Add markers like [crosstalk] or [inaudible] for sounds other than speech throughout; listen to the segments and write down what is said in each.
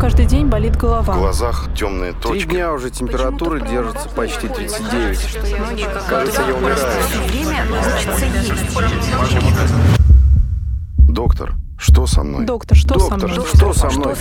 каждый день болит голова. В глазах темные Три точки. дня уже температура держится почти 39. Кажется, я умираю. Доктор, что со мной? Доктор, что со Доктор, мной? что со мной?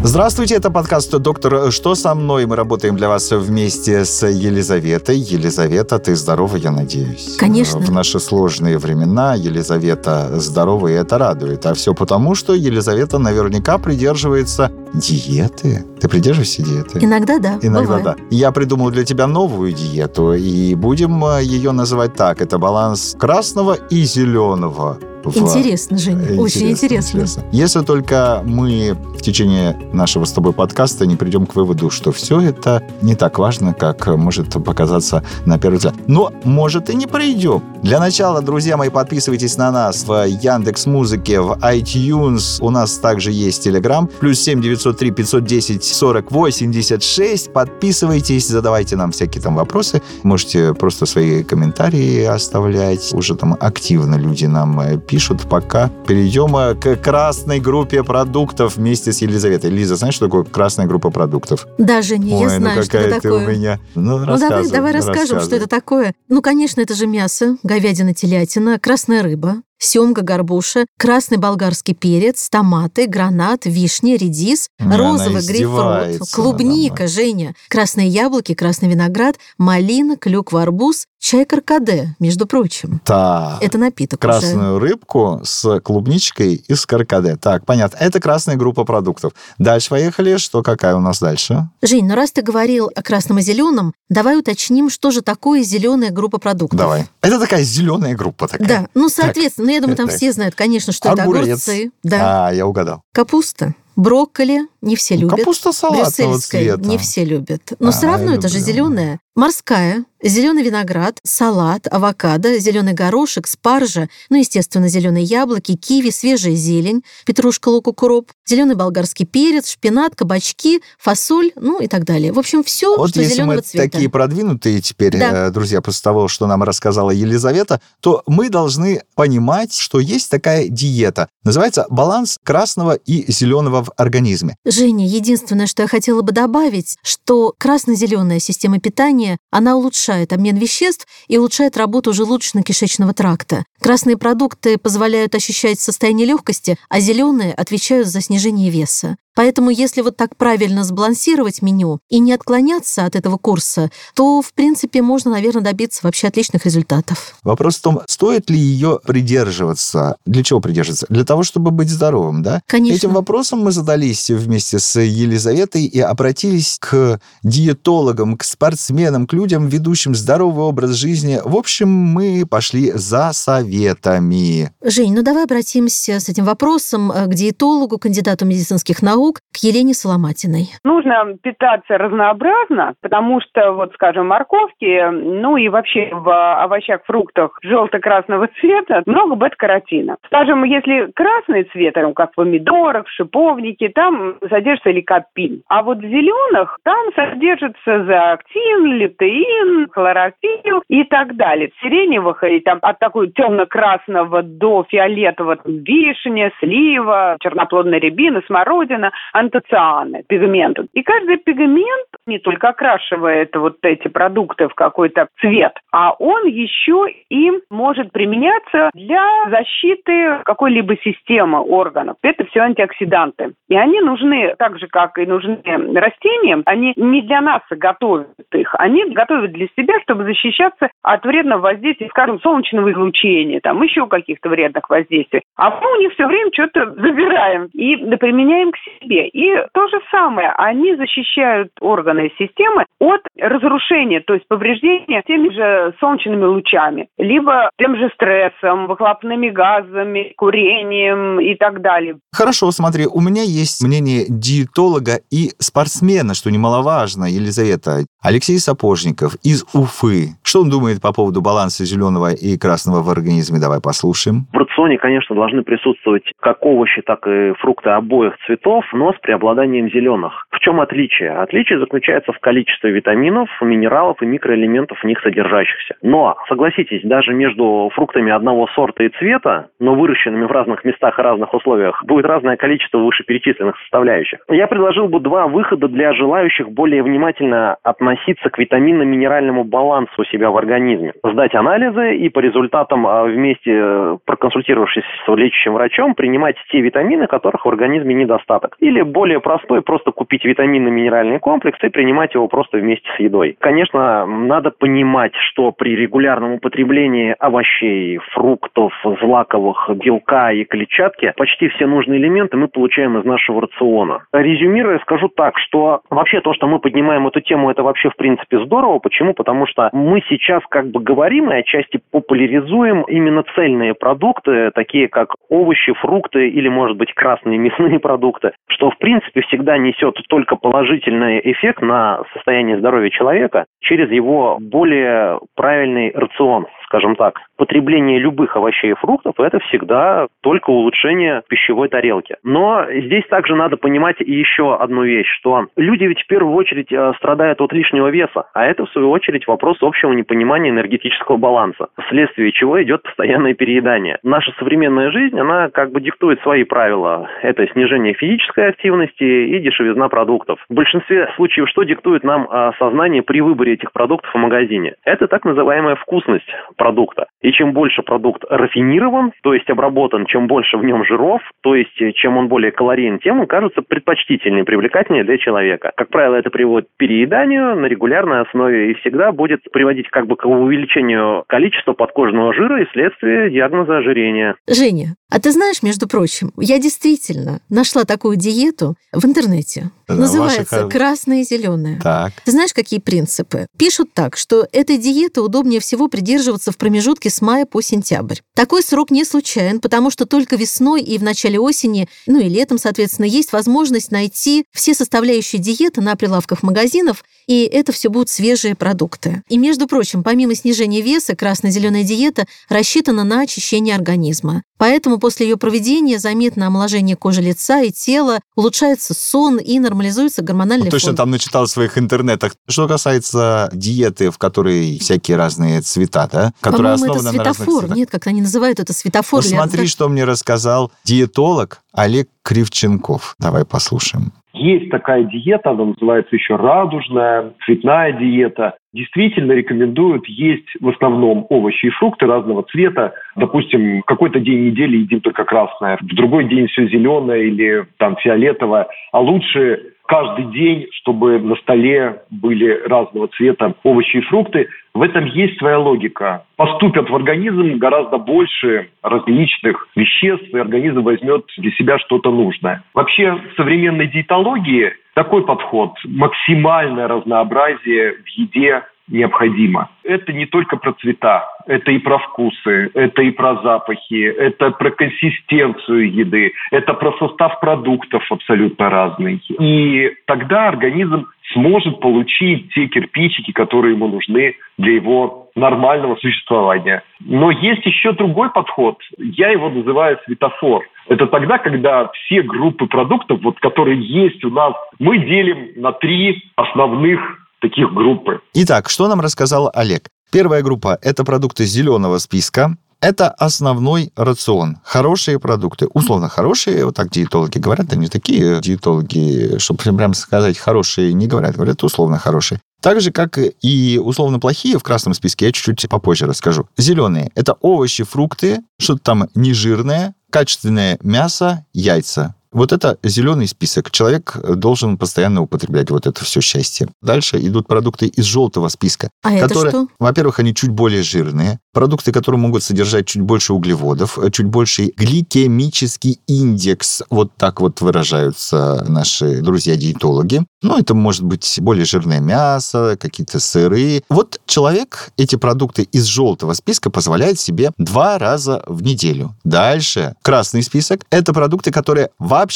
Здравствуйте, это подкаст «Доктор, что со мной?». Мы работаем для вас вместе с Елизаветой. Елизавета, ты здорова, я надеюсь? Конечно. В наши сложные времена Елизавета здорова, и это радует. А все потому, что Елизавета наверняка придерживается диеты. Ты придерживаешься диеты? Иногда да, Иногда бывает. да. Я придумал для тебя новую диету, и будем э, ее называть так. Это баланс красного и зеленого. Интересно, Женя, очень интересно. Если только мы в течение нашего с тобой подкаста не придем к выводу, что все это не так важно, как может показаться на первый взгляд. Но, может, и не придем. Для начала, друзья мои, подписывайтесь на нас в Яндекс Музыке, в iTunes. У нас также есть Telegram. Плюс 7 903 510 40 86. Подписывайтесь, задавайте нам всякие там вопросы. Можете просто свои комментарии оставлять. Уже там активно люди нам э, пишут. Пока перейдем э, к красной группе продуктов вместе с Елизаветой. Лиза, знаешь, что такое красная группа продуктов? Да, Женя, я Ой, знаю, ну что какая это такое. у меня. Ну, Ну, давай, давай расскажем, что это такое. Ну, конечно, это же мясо, говядина, телятина, красная рыба, семга, горбуша, красный болгарский перец, томаты, гранат, вишня, редис, Она розовый грейпфрут, клубника, надо Женя, красные яблоки, красный виноград, малина, клюква, арбуз, чай каркаде, между прочим. Так. Это напиток уже. красную рыбку с клубничкой и с каркаде. Так, понятно. Это красная группа продуктов. Дальше поехали. Что, какая у нас дальше? Жень, ну раз ты говорил о красном и зеленом, давай уточним, что же такое зеленая группа продуктов. Давай. Это такая зеленая группа такая. Да, ну, соответственно, ну, я думаю, там все знают, конечно, что это Огурец. огурцы, да, А, я угадал. капуста, брокколи, не все Ну, любят. Капуста салатного Брюссельская, цвета. не все любят. Но А, все равно это же люблю. зеленая. Морская, зеленый виноград, салат, авокадо, зеленый горошек, спаржа, ну, естественно, зеленые яблоки, киви, свежая зелень, петрушка, лук, укроп, зеленый болгарский перец, шпинат, кабачки, фасоль, ну и так далее. В общем, все, Вот что если зеленого мы цвета. такие продвинутые теперь, Да. э, друзья, после того, что нам рассказала Елизавета, то мы должны понимать, что есть такая диета. Называется баланс красного и зеленого в организме. Женя, единственное, что я хотела бы добавить, что красно-зеленая система питания, она улучшает обмен веществ и улучшает работу желудочно-кишечного тракта. Красные продукты позволяют ощущать состояние легкости, а зеленые отвечают за снижение веса. Поэтому если вот так правильно сбалансировать меню и не отклоняться от этого курса, то, в принципе, можно, наверное, добиться вообще отличных результатов. Вопрос в том, стоит ли ее придерживаться. Для чего придерживаться? Для того, чтобы быть здоровым, да? Конечно. Этим вопросом мы задались вместе с Елизаветой и обратились к диетологам, к спортсменам, к людям, ведущим здоровый образ жизни. В общем, мы пошли за советами. Жень, ну давай обратимся с этим вопросом э, к диетологу, кандидату медицинских наук, к Елене Соломатиной. Нужно питаться разнообразно, потому что, вот, скажем, морковки, ну и вообще в овощах, фруктах желто-красного цвета много бета-каротина. Скажем, если красный цвет, как в помидорах, шиповнике, там содержится ликопин. А вот в зеленых там содержится зооктин, лютеин, хлорофилл и так далее. В сиреневых и там от такой темно-красного до фиолетового вишня, слива, черноплодная рябина, смородина, антоцианы, пигменты. И каждый пигмент не только окрашивает вот эти продукты в какой-то цвет, а он еще и может применяться для защиты какой-либо системы органов. Это все антиоксиданты. И они нужны так же, как и нужны растениям. Они не для нас готовят их, они готовят для себя, чтобы защищаться от вредного воздействия, скажем, солнечного излучения, там еще каких-то вредных воздействий. А мы у них все время что-то забираем и применяем к себе. И то же самое, они защищают органы и системы от разрушения, то есть повреждения теми же солнечными лучами, либо тем же стрессом, выхлопными газами, курением и так далее. Хорошо, смотри, у меня есть мнение диетолога и спортсмена, что немаловажно, Елизавета. Алексей Сапожников из Уфы. Что он думает по поводу баланса зеленого и красного в организме? Давай послушаем. В рационе, конечно, должны присутствовать как овощи, так и фрукты обоих цветов, но с преобладанием зеленых. В чем отличие? Отличие заключается в количестве витаминов, минералов и микроэлементов в них содержащихся. Но, согласитесь, даже между фруктами одного сорта и цвета, но выращенными в разных местах и разных условиях, будет разное количество вышеперечисленных составляющих. Я предложил бы два выхода для желающих более внимательно относиться к витаминно-минеральному балансу у себя в организме. Сдать анализы и по результатам а, вместе э, проконсультировавшись с лечащим врачом, принимать те витамины, которых в организме недостаток. Или более простой, просто купить витаминно-минеральный комплекс и принимать его просто вместе с едой. Конечно, надо понимать, что при регулярном употреблении овощей, фруктов, злаковых, белка и клетчатки почти все нужные элементы мы получаем из нашего рациона. Резюмируя, скажу так, что вообще то, что мы поднимаем эту тему, это вообще в принципе здорово. Почему? Потому что мы сейчас как бы говорим и отчасти популяризуем именно цельные продукты, такие как овощи, фрукты или, может быть, красные [laughs] мясные продукты, что в принципе всегда несет только положительный эффект на состояние здоровья человека через его более правильный рацион, скажем так потребление любых овощей и фруктов – это всегда только улучшение пищевой тарелки. Но здесь также надо понимать еще одну вещь, что люди ведь в первую очередь э, страдают от лишнего веса, а это в свою очередь вопрос общего непонимания энергетического баланса, вследствие чего идет постоянное переедание. Наша современная жизнь, она как бы диктует свои правила. Это снижение физической активности и дешевизна продуктов. В большинстве случаев что диктует нам э, сознание при выборе этих продуктов в магазине? Это так называемая вкусность продукта. И чем больше продукт рафинирован, то есть обработан, чем больше в нем жиров, то есть э, чем он более калорийен, тем он кажется предпочтительнее, привлекательнее для человека. Как правило, это приводит к перееданию на регулярной основе и всегда будет приводить как бы к увеличению количества подкожного жира и следствие диагноза ожирения. Женя, а ты знаешь, между прочим, я действительно нашла такую диету в интернете. Да, Называется ваших... красное и зеленое. Так. Ты знаешь, какие принципы? Пишут так, что этой диеты удобнее всего придерживаться в промежутке с мая по сентябрь. Такой срок не случайен, потому что только весной и в начале осени, ну и летом, соответственно, есть возможность найти все составляющие диеты на прилавках магазинов, и это все будут свежие продукты. И, между прочим, помимо снижения веса, красно-зеленая диета рассчитана на очищение организма. Поэтому после ее проведения заметно омоложение кожи лица и тела, улучшается сон и нормализуется гормональный ну, точно фон. там начитал в своих интернетах. Что касается диеты, в которой всякие разные цвета, да? Которая основана это светофор. на Нет, как они называют это светофор. Ну, смотри, что мне рассказал диетолог Олег Кривченков. Давай послушаем. Есть такая диета, она называется еще радужная, цветная диета. Действительно рекомендуют есть в основном овощи и фрукты разного цвета. Допустим, какой-то день недели едим только красное, в другой день все зеленое или там фиолетовое. А лучше каждый день, чтобы на столе были разного цвета овощи и фрукты. В этом есть своя логика. Поступят в организм гораздо больше различных веществ, и организм возьмет для себя что-то нужное. Вообще, в современной диетологии такой подход, максимальное разнообразие в еде необходимо. Это не только про цвета, это и про вкусы, это и про запахи, это про консистенцию еды, это про состав продуктов абсолютно разный. И тогда организм сможет получить те кирпичики, которые ему нужны для его нормального существования. Но есть еще другой подход. Я его называю светофор. Это тогда, когда все группы продуктов, вот, которые есть у нас, мы делим на три основных таких группы. Итак, что нам рассказал Олег? Первая группа – это продукты зеленого списка, это основной рацион. Хорошие продукты. Условно хорошие, вот так диетологи говорят, они такие диетологи, чтобы прям сказать хорошие, не говорят, говорят условно хорошие. Так же, как и условно плохие в красном списке, я чуть-чуть попозже расскажу. Зеленые – это овощи, фрукты, что-то там нежирное, качественное мясо, яйца. Вот это зеленый список. Человек должен постоянно употреблять вот это все счастье. Дальше идут продукты из желтого списка. А которые, это что? Во-первых, они чуть более жирные. Продукты, которые могут содержать чуть больше углеводов, чуть больше гликемический индекс. Вот так вот выражаются наши друзья-диетологи. Ну, это может быть более жирное мясо, какие-то сыры. Вот человек эти продукты из желтого списка позволяет себе два раза в неделю. Дальше красный список – это продукты, которые вообще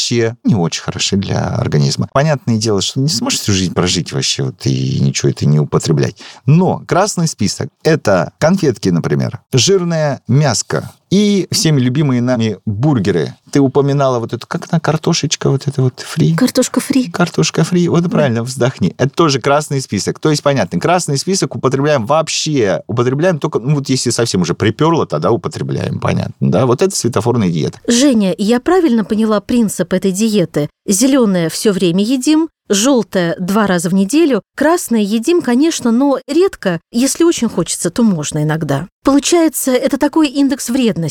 не очень хороши для организма. Понятное дело, что не сможешь всю жизнь прожить вообще вот и ничего это не употреблять. Но красный список – это конфетки, например, жирное мяско, И всеми любимые нами бургеры. Ты упоминала вот эту, как она, картошечка, вот это вот фри? Картошка фри. Картошка фри. Вот правильно, вздохни. Это тоже красный список. То есть, понятно, красный список употребляем вообще, употребляем только, ну вот если совсем уже приперло, тогда употребляем, понятно. Да, вот это светофорная диета. Женя, я правильно поняла принцип этой диеты? Зеленое все время едим, желтое два раза в неделю, красное едим, конечно, но редко. Если очень хочется, то можно иногда. Получается, это такой индекс вредности.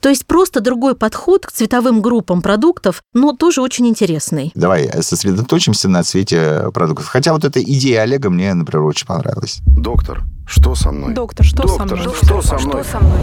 То есть просто другой подход к цветовым группам продуктов, но тоже очень интересный. Давай сосредоточимся на цвете продуктов. Хотя вот эта идея Олега мне, например, очень понравилась. Доктор, что со мной? Доктор, что Доктор, со мной? что со мной? Что со мной?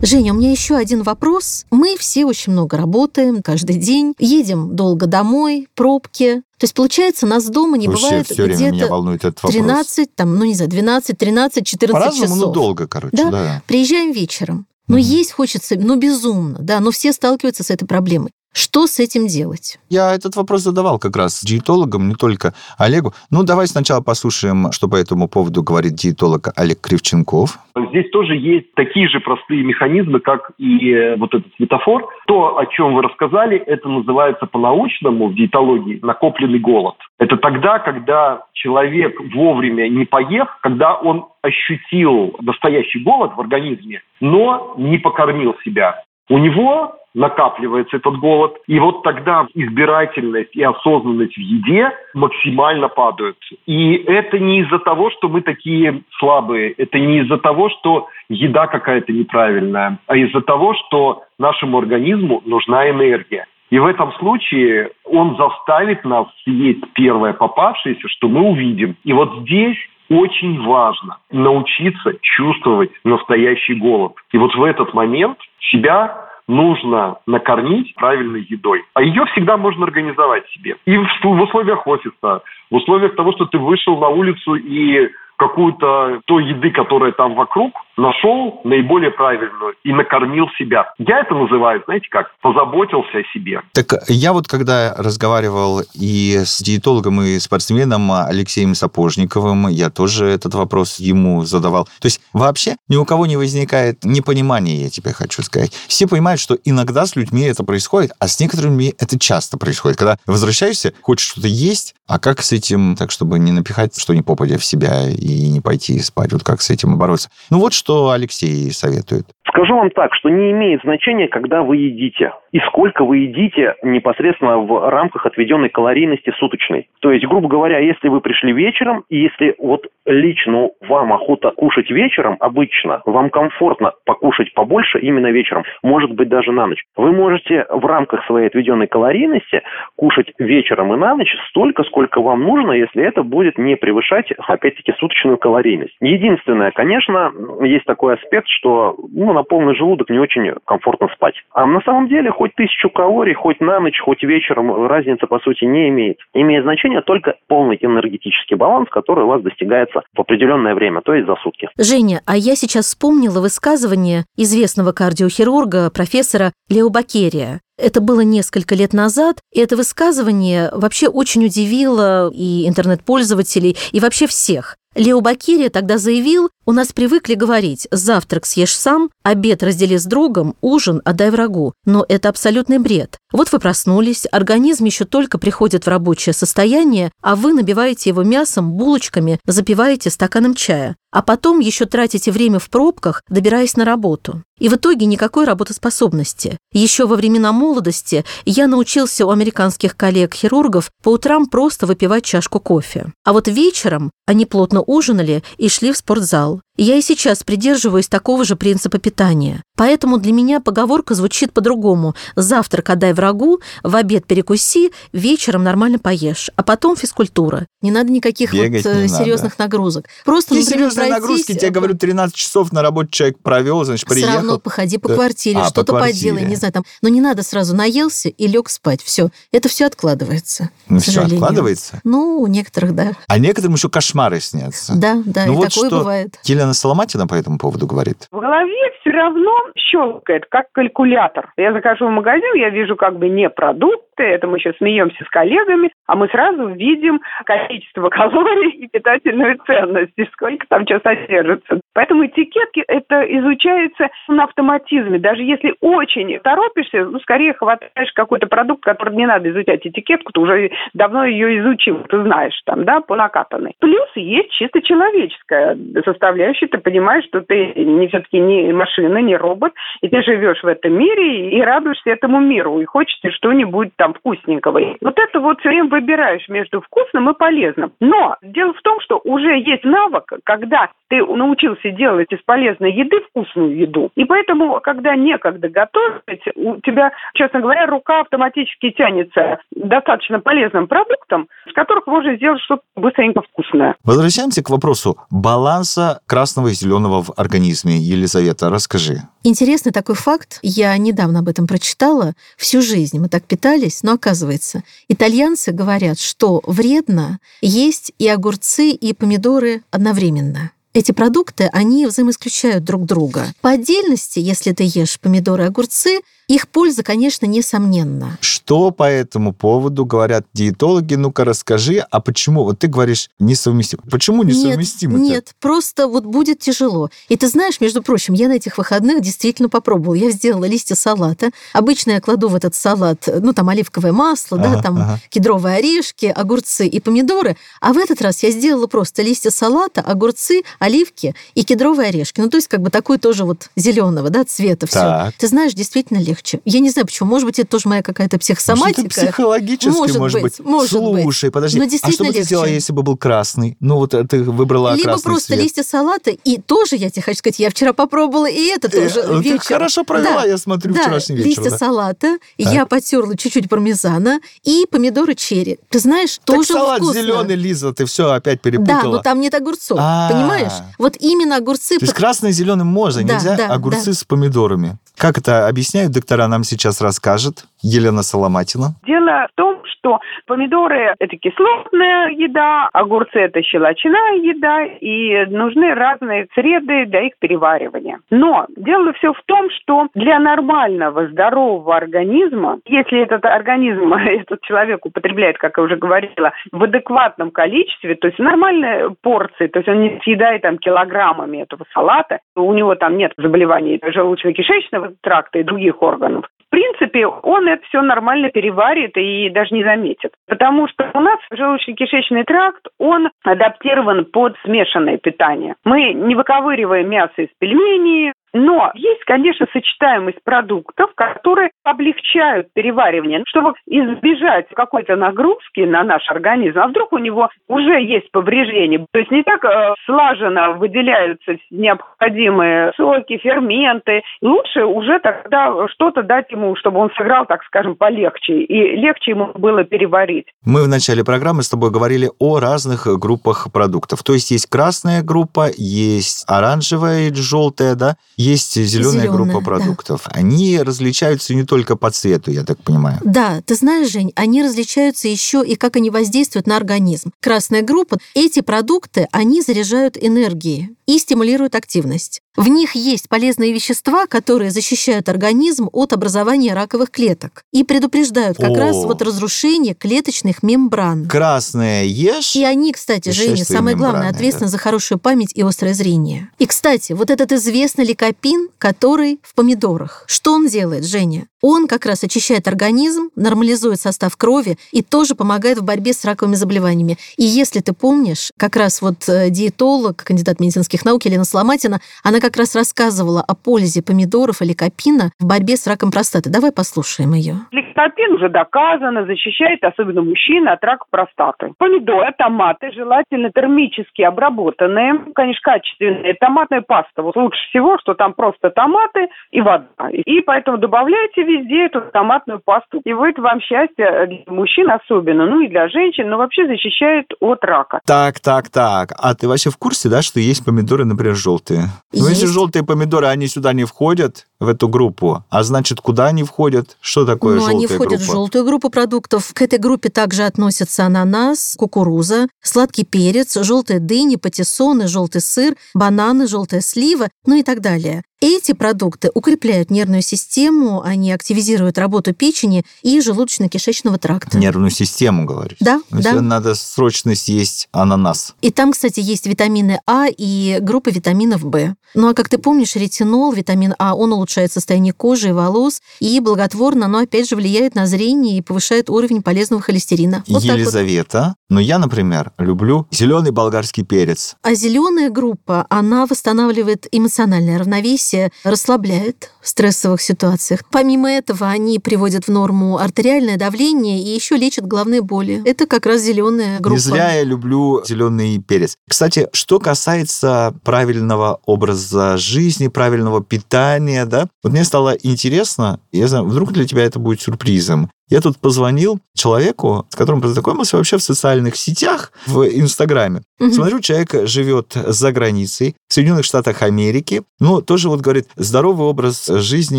Женя, у меня еще один вопрос. Мы все очень много работаем каждый день, едем долго домой, пробки. То есть, получается, нас дома не Вообще бывает все время меня где-то волнует этот вопрос. 13, там, ну не знаю, 12, 13, 14 По-разному, часов. ну долго, короче, Да? да. Приезжаем вечером. Но Мгм. есть хочется, ну, безумно, да, но все сталкиваются с этой проблемой. Что с этим делать? Я этот вопрос задавал как раз диетологам, не только Олегу. Ну, давай сначала послушаем, что по этому поводу говорит диетолог Олег Кривченков. Здесь тоже есть такие же простые механизмы, как и э, вот этот светофор. То, о чем вы рассказали, это называется по-научному в диетологии накопленный голод. Это тогда, когда человек вовремя не поев, когда он ощутил настоящий голод в организме, но не покормил себя. У него накапливается этот голод, и вот тогда избирательность и осознанность в еде максимально падают. И это не из-за того, что мы такие слабые, это не из-за того, что еда какая-то неправильная, а из-за того, что нашему организму нужна энергия. И в этом случае он заставит нас съесть первое попавшееся, что мы увидим. И вот здесь очень важно научиться чувствовать настоящий голод. И вот в этот момент себя нужно накормить правильной едой. А ее всегда можно организовать себе. И в, в условиях офиса, в условиях того, что ты вышел на улицу и какую-то той еды, которая там вокруг, нашел наиболее правильную и накормил себя. Я это называю, знаете как, позаботился о себе. Так я вот когда разговаривал и с диетологом, и спортсменом Алексеем Сапожниковым, я тоже этот вопрос ему задавал. То есть вообще ни у кого не возникает непонимания, я тебе хочу сказать. Все понимают, что иногда с людьми это происходит, а с некоторыми это часто происходит. Когда возвращаешься, хочешь что-то есть, а как с этим, так чтобы не напихать что ни попадя в себя и не пойти спать, вот как с этим бороться? Ну вот что Алексей советует. Скажу вам так, что не имеет значения, когда вы едите и сколько вы едите непосредственно в рамках отведенной калорийности суточной. То есть, грубо говоря, если вы пришли вечером, и если вот лично вам охота кушать вечером, обычно вам комфортно покушать побольше именно вечером, может быть даже на ночь. Вы можете в рамках своей отведенной калорийности кушать вечером и на ночь столько, сколько вам нужно, если это будет не превышать, опять-таки, суточную калорийность. Единственное, конечно, есть такой аспект, что ну, на полный желудок не очень комфортно спать. А на самом деле хоть тысячу калорий, хоть на ночь, хоть вечером, разница по сути не имеет. Имеет значение только полный энергетический баланс, который у вас достигается в определенное время, то есть за сутки. Женя, а я сейчас вспомнила высказывание известного кардиохирурга, профессора Лео Бакерия. Это было несколько лет назад, и это высказывание вообще очень удивило и интернет-пользователей, и вообще всех. Лео Бакирия тогда заявил, у нас привыкли говорить «завтрак съешь сам, обед раздели с другом, ужин отдай врагу». Но это абсолютный бред. Вот вы проснулись, организм еще только приходит в рабочее состояние, а вы набиваете его мясом, булочками, запиваете стаканом чая. А потом еще тратите время в пробках, добираясь на работу. И в итоге никакой работоспособности. Еще во времена молодости я научился у американских коллег-хирургов по утрам просто выпивать чашку кофе. А вот вечером они плотно ужинали и шли в спортзал. Я и сейчас придерживаюсь такого же принципа питания. Поэтому для меня поговорка звучит по-другому. Завтрак отдай врагу, в обед перекуси, вечером нормально поешь, а потом физкультура. Не надо никаких Бегать вот не э, надо. серьезных нагрузок. Просто, Есть например, серьезные пройтись, нагрузки, тебе э, говорю, 13 часов на работе человек провел, значит, все приехал. равно походи по Да. квартире, А, по что-то квартире. поделай, не знаю, там. Но не надо сразу наелся и лег спать. Все, это все откладывается. Ну, все сожалению. откладывается. Ну, у некоторых, да. А некоторым еще кошмары снятся. Да, да, Ну и вот такое что бывает. Елена Соломатина по этому поводу говорит. В голове все равно щелкает, как калькулятор. Я захожу в магазин, я вижу как бы не продукт, продукты, это мы еще смеемся с коллегами, а мы сразу видим количество калорий и питательную ценность, и сколько там что содержится. Поэтому этикетки это изучается на автоматизме. Даже если очень торопишься, ну, скорее хватаешь какой-то продукт, который не надо изучать этикетку, ты уже давно ее изучил, ты знаешь там, да, по накатанной. Плюс есть чисто человеческая составляющая, ты понимаешь, что ты не все-таки не машина, не робот, и ты живешь в этом мире и радуешься этому миру, и хочется что-нибудь там вкусненького. Вот это вот все время выбираешь между вкусным и полезным. Но дело в том, что уже есть навык, когда ты научился делать из полезной еды вкусную еду. И поэтому, когда некогда готовить, у тебя, честно говоря, рука автоматически тянется достаточно полезным продуктом, с которых можно сделать что-то быстренько вкусное. Возвращаемся к вопросу баланса красного и зеленого в организме. Елизавета, расскажи. Интересный такой факт. Я недавно об этом прочитала. Всю жизнь мы так питались, но оказывается, итальянцы говорят, что вредно есть и огурцы, и помидоры одновременно эти продукты, они взаимоисключают друг друга. По отдельности, если ты ешь помидоры и огурцы, их польза, конечно, несомненна. Что по этому поводу говорят диетологи? Ну-ка расскажи, а почему? Вот ты говоришь несовместимо. Почему несовместимо? Нет, нет, просто вот будет тяжело. И ты знаешь, между прочим, я на этих выходных действительно попробовала. Я сделала листья салата. Обычно я кладу в этот салат, ну, там оливковое масло, ага, да, там ага. кедровые орешки, огурцы и помидоры. А в этот раз я сделала просто листья салата, огурцы, оливки и кедровые орешки. Ну, то есть как бы такой тоже вот зеленого, да, цвета все. Ты знаешь, действительно легче легче. Я не знаю, почему. Может быть, это тоже моя какая-то психосоматика. Может, психологически, может, может быть. Может Слушай, быть. подожди, а что бы ты сделала, если бы был красный? Ну, вот ты выбрала Либо красный просто цвет. листья салата, и тоже, я тебе хочу сказать, я вчера попробовала и это э, тоже э, вечером. Ты хорошо провела, да, я смотрю, да, вчерашний вечер. листья да. салата, так. я потерла чуть-чуть пармезана и помидоры черри. Ты знаешь, так тоже салат вкусно. зеленый, Лиза, ты все опять перепутала. Да, но там нет огурцов, А-а-а. понимаешь? Вот именно огурцы... То есть красный и зеленый можно, нельзя огурцы с помидорами. Как это объясняют доктора, нам сейчас расскажет Елена Соломатина. Дело в том, что помидоры – это кислотная еда, огурцы – это щелочная еда, и нужны разные среды для их переваривания. Но дело все в том, что для нормального, здорового организма, если этот организм, [laughs] этот человек употребляет, как я уже говорила, в адекватном количестве, то есть нормальные порции, то есть он не съедает там килограммами этого салата, у него там нет заболеваний желудочно-кишечного тракта и других органов, в принципе, он это все нормально переварит и даже не заметит. Потому что у нас желудочно-кишечный тракт, он адаптирован под смешанное питание. Мы не выковыриваем мясо из пельменей, но есть, конечно, сочетаемость продуктов, которые облегчают переваривание, чтобы избежать какой-то нагрузки на наш организм. А вдруг у него уже есть повреждение? То есть не так э, слаженно выделяются необходимые соки, ферменты. Лучше уже тогда что-то дать ему, чтобы он сыграл, так скажем, полегче, и легче ему было переварить. Мы в начале программы с тобой говорили о разных группах продуктов. То есть есть красная группа, есть оранжевая, желтая, да, есть зеленая, Зеленая, группа продуктов. да. Они различаются не только по цвету, я так понимаю. Да, ты знаешь, Жень, они различаются еще и как они воздействуют на организм. Красная группа, эти продукты, они заряжают энергией и стимулируют активность. В них есть полезные вещества, которые защищают организм от образования раковых клеток и предупреждают как О. раз вот разрушение клеточных мембран. Красное ешь. И они, кстати, Женя, самое главное, мембраны, ответственны да. за хорошую память и острое зрение. И, кстати, вот этот известный ликопин, который в помидорах. Что он делает, Женя? Он как раз очищает организм, нормализует состав крови и тоже помогает в борьбе с раковыми заболеваниями. И если ты помнишь, как раз вот э, диетолог, кандидат медицинских наук Елена Сломатина, она как раз рассказывала о пользе помидоров и ликопина в борьбе с раком простаты. Давай послушаем ее. Ликопин уже доказано защищает особенно мужчин от рака простаты. Помидоры, томаты, желательно термически обработанные, конечно, качественные. Томатная паста. Вот лучше всего, что там просто томаты и вода. И поэтому добавляйте везде эту томатную пасту. И будет вам счастье для мужчин особенно, ну и для женщин, но вообще защищает от рака. Так, так, так. А ты вообще в курсе, да, что есть помидоры, например, желтые? Ну, если Есть. желтые помидоры, они сюда не входят, в эту группу, а значит, куда они входят? Что такое Ну, желтая они входят группа? в желтую группу продуктов. К этой группе также относятся ананас, кукуруза, сладкий перец, желтая дыня, патиссоны, желтый сыр, бананы, желтая слива, ну и так далее. here Эти продукты укрепляют нервную систему, они активизируют работу печени и желудочно-кишечного тракта. Нервную систему, говоришь? Да, То да. надо срочно съесть ананас. И там, кстати, есть витамины А и группа витаминов В. Ну а как ты помнишь, ретинол, витамин А, он улучшает состояние кожи и волос и благотворно, но опять же влияет на зрение и повышает уровень полезного холестерина. Вот так вот. Елизавета. Но я, например, люблю зеленый болгарский перец. А зеленая группа, она восстанавливает эмоциональное равновесие, расслабляет в стрессовых ситуациях. Помимо этого, они приводят в норму артериальное давление и еще лечат головные боли. Это как раз зеленая группа. Не зря я люблю зеленый перец. Кстати, что касается правильного образа жизни, правильного питания, да, вот мне стало интересно, я знаю, вдруг для тебя это будет сюрпризом. Я тут позвонил человеку, с которым познакомился вообще в социальных сетях, в Инстаграме. Мгм. Смотрю, человек живет за границей, в Соединенных Штатах Америки, но тоже вот говорит, здоровый образ жизни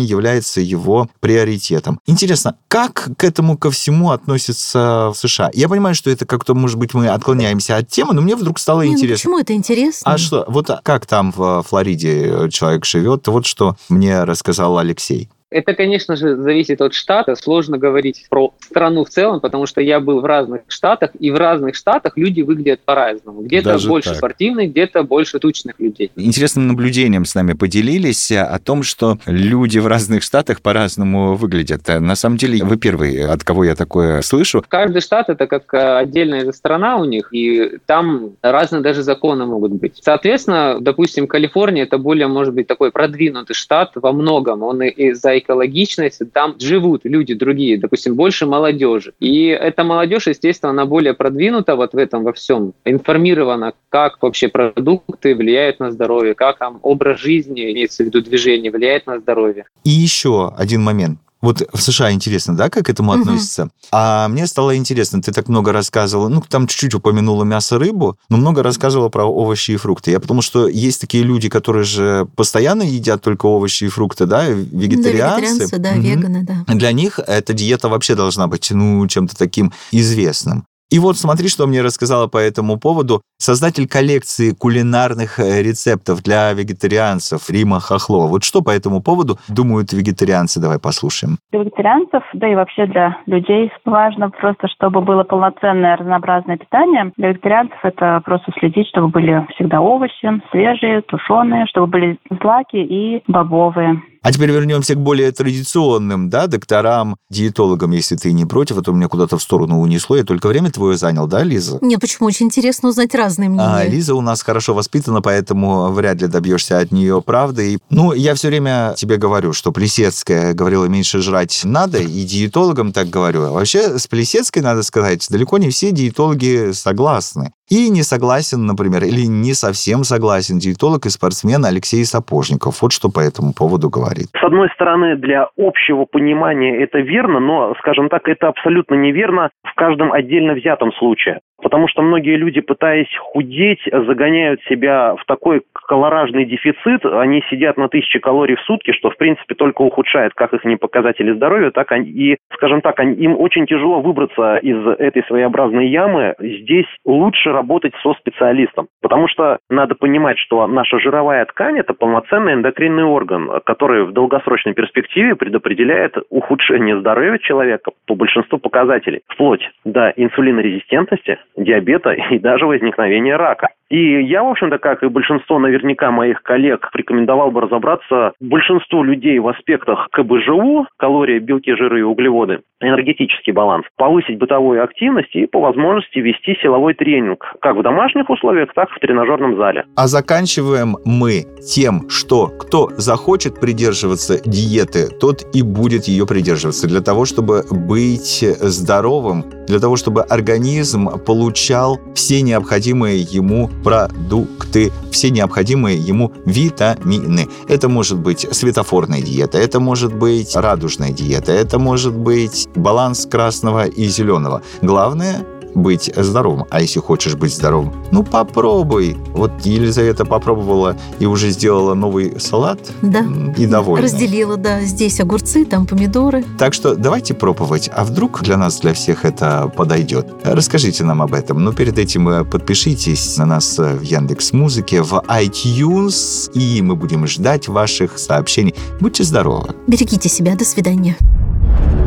является его приоритетом. Интересно, как к этому ко всему относятся в США? Я понимаю, что это как-то, может быть, мы отклоняемся от темы, но мне вдруг стало Не, ну интересно. почему это интересно? А что, вот как там в Флориде человек живет? Вот что мне рассказал Алексей. Это, конечно же, зависит от штата. Сложно говорить про страну в целом, потому что я был в разных штатах, и в разных штатах люди выглядят по-разному. Где-то Даже больше так. спортивных, где-то больше тучных людей. Интересным наблюдением с нами поделились о том, что люди в разных штатах по-разному выглядят. На самом деле, вы первый, от кого я такое слышу. Каждый штат это как э, отдельная страна у них, и там разные даже законы могут быть. Соответственно, допустим, Калифорния это более, может быть, такой продвинутый штат во многом. Он и- и за экологичность, там живут люди другие, допустим, больше молодежи. И эта молодежь, естественно, она более продвинута вот в этом во всем, информирована, как вообще продукты влияют на здоровье, как там образ жизни, имеется в виду движение, влияет на здоровье. И еще один момент. Вот в США интересно, да, как к этому Мгм. относится? А мне стало интересно, ты так много рассказывала, ну, там чуть-чуть упомянула мясо, рыбу, но много рассказывала про овощи и фрукты. Я потому что есть такие люди, которые же постоянно едят только овощи и фрукты, да, Да, вегетарианцы. вегетарианцы, да, Мгм. веганы, да. Для них эта диета вообще должна быть, ну, чем-то таким известным. И вот смотри, что мне рассказала по этому поводу создатель коллекции кулинарных э, рецептов для вегетарианцев Рима Хохлова. Вот что по этому поводу думают вегетарианцы? Давай послушаем. Для вегетарианцев, да и вообще для людей важно просто, чтобы было полноценное разнообразное питание. Для вегетарианцев это просто следить, чтобы были всегда овощи, свежие, тушеные, чтобы были злаки и бобовые. А теперь вернемся к более традиционным, да, докторам, диетологам, если ты не против, а то меня куда-то в сторону унесло. Я только время твое занял, да, Лиза? Нет, почему? Очень интересно узнать разные мнения. А, Лиза у нас хорошо воспитана, поэтому вряд ли добьешься от нее правды. И, Ну, я все время тебе говорю, что Плесецкая говорила, меньше жрать надо, и диетологам так говорю. А вообще с Плесецкой, надо сказать, далеко не все диетологи согласны. И не согласен, например, или не совсем согласен диетолог и спортсмен Алексей Сапожников. Вот что по этому поводу говорит. С одной стороны, для общего понимания это верно, но, скажем так, это абсолютно неверно в каждом отдельно взятом случае. Потому что многие люди, пытаясь худеть, загоняют себя в такой калоражный дефицит. Они сидят на тысячи калорий в сутки, что, в принципе, только ухудшает как их не показатели здоровья, так и, скажем так, им очень тяжело выбраться из этой своеобразной ямы. Здесь лучше работать со специалистом. Потому что надо понимать, что наша жировая ткань – это полноценный эндокринный орган, который в долгосрочной перспективе предопределяет ухудшение здоровья человека по большинству показателей, вплоть до инсулинорезистентности, диабета и даже возникновения рака. И я, в общем-то, как и большинство наверняка моих коллег, рекомендовал бы разобраться большинству людей в аспектах КБЖУ, калории, белки, жиры и углеводы, энергетический баланс, повысить бытовую активность и по возможности вести силовой тренинг, как в домашних условиях, так и в тренажерном зале. А заканчиваем мы тем, что кто захочет придерживаться диеты, тот и будет ее придерживаться для того, чтобы быть здоровым, для того, чтобы организм получал все необходимые ему продукты, все необходимые ему витамины. Это может быть светофорная диета, это может быть радужная диета, это может быть баланс красного и зеленого. Главное быть здоровым. А если хочешь быть здоровым, ну попробуй. Вот Елизавета попробовала и уже сделала новый салат. Да. И довольна. Разделила, да. Здесь огурцы, там помидоры. Так что давайте пробовать. А вдруг для нас, для всех это подойдет? Расскажите нам об этом. Но перед этим э, подпишитесь на нас в Яндекс Музыке, в iTunes, и мы будем ждать ваших сообщений. Будьте здоровы. Берегите себя. До свидания.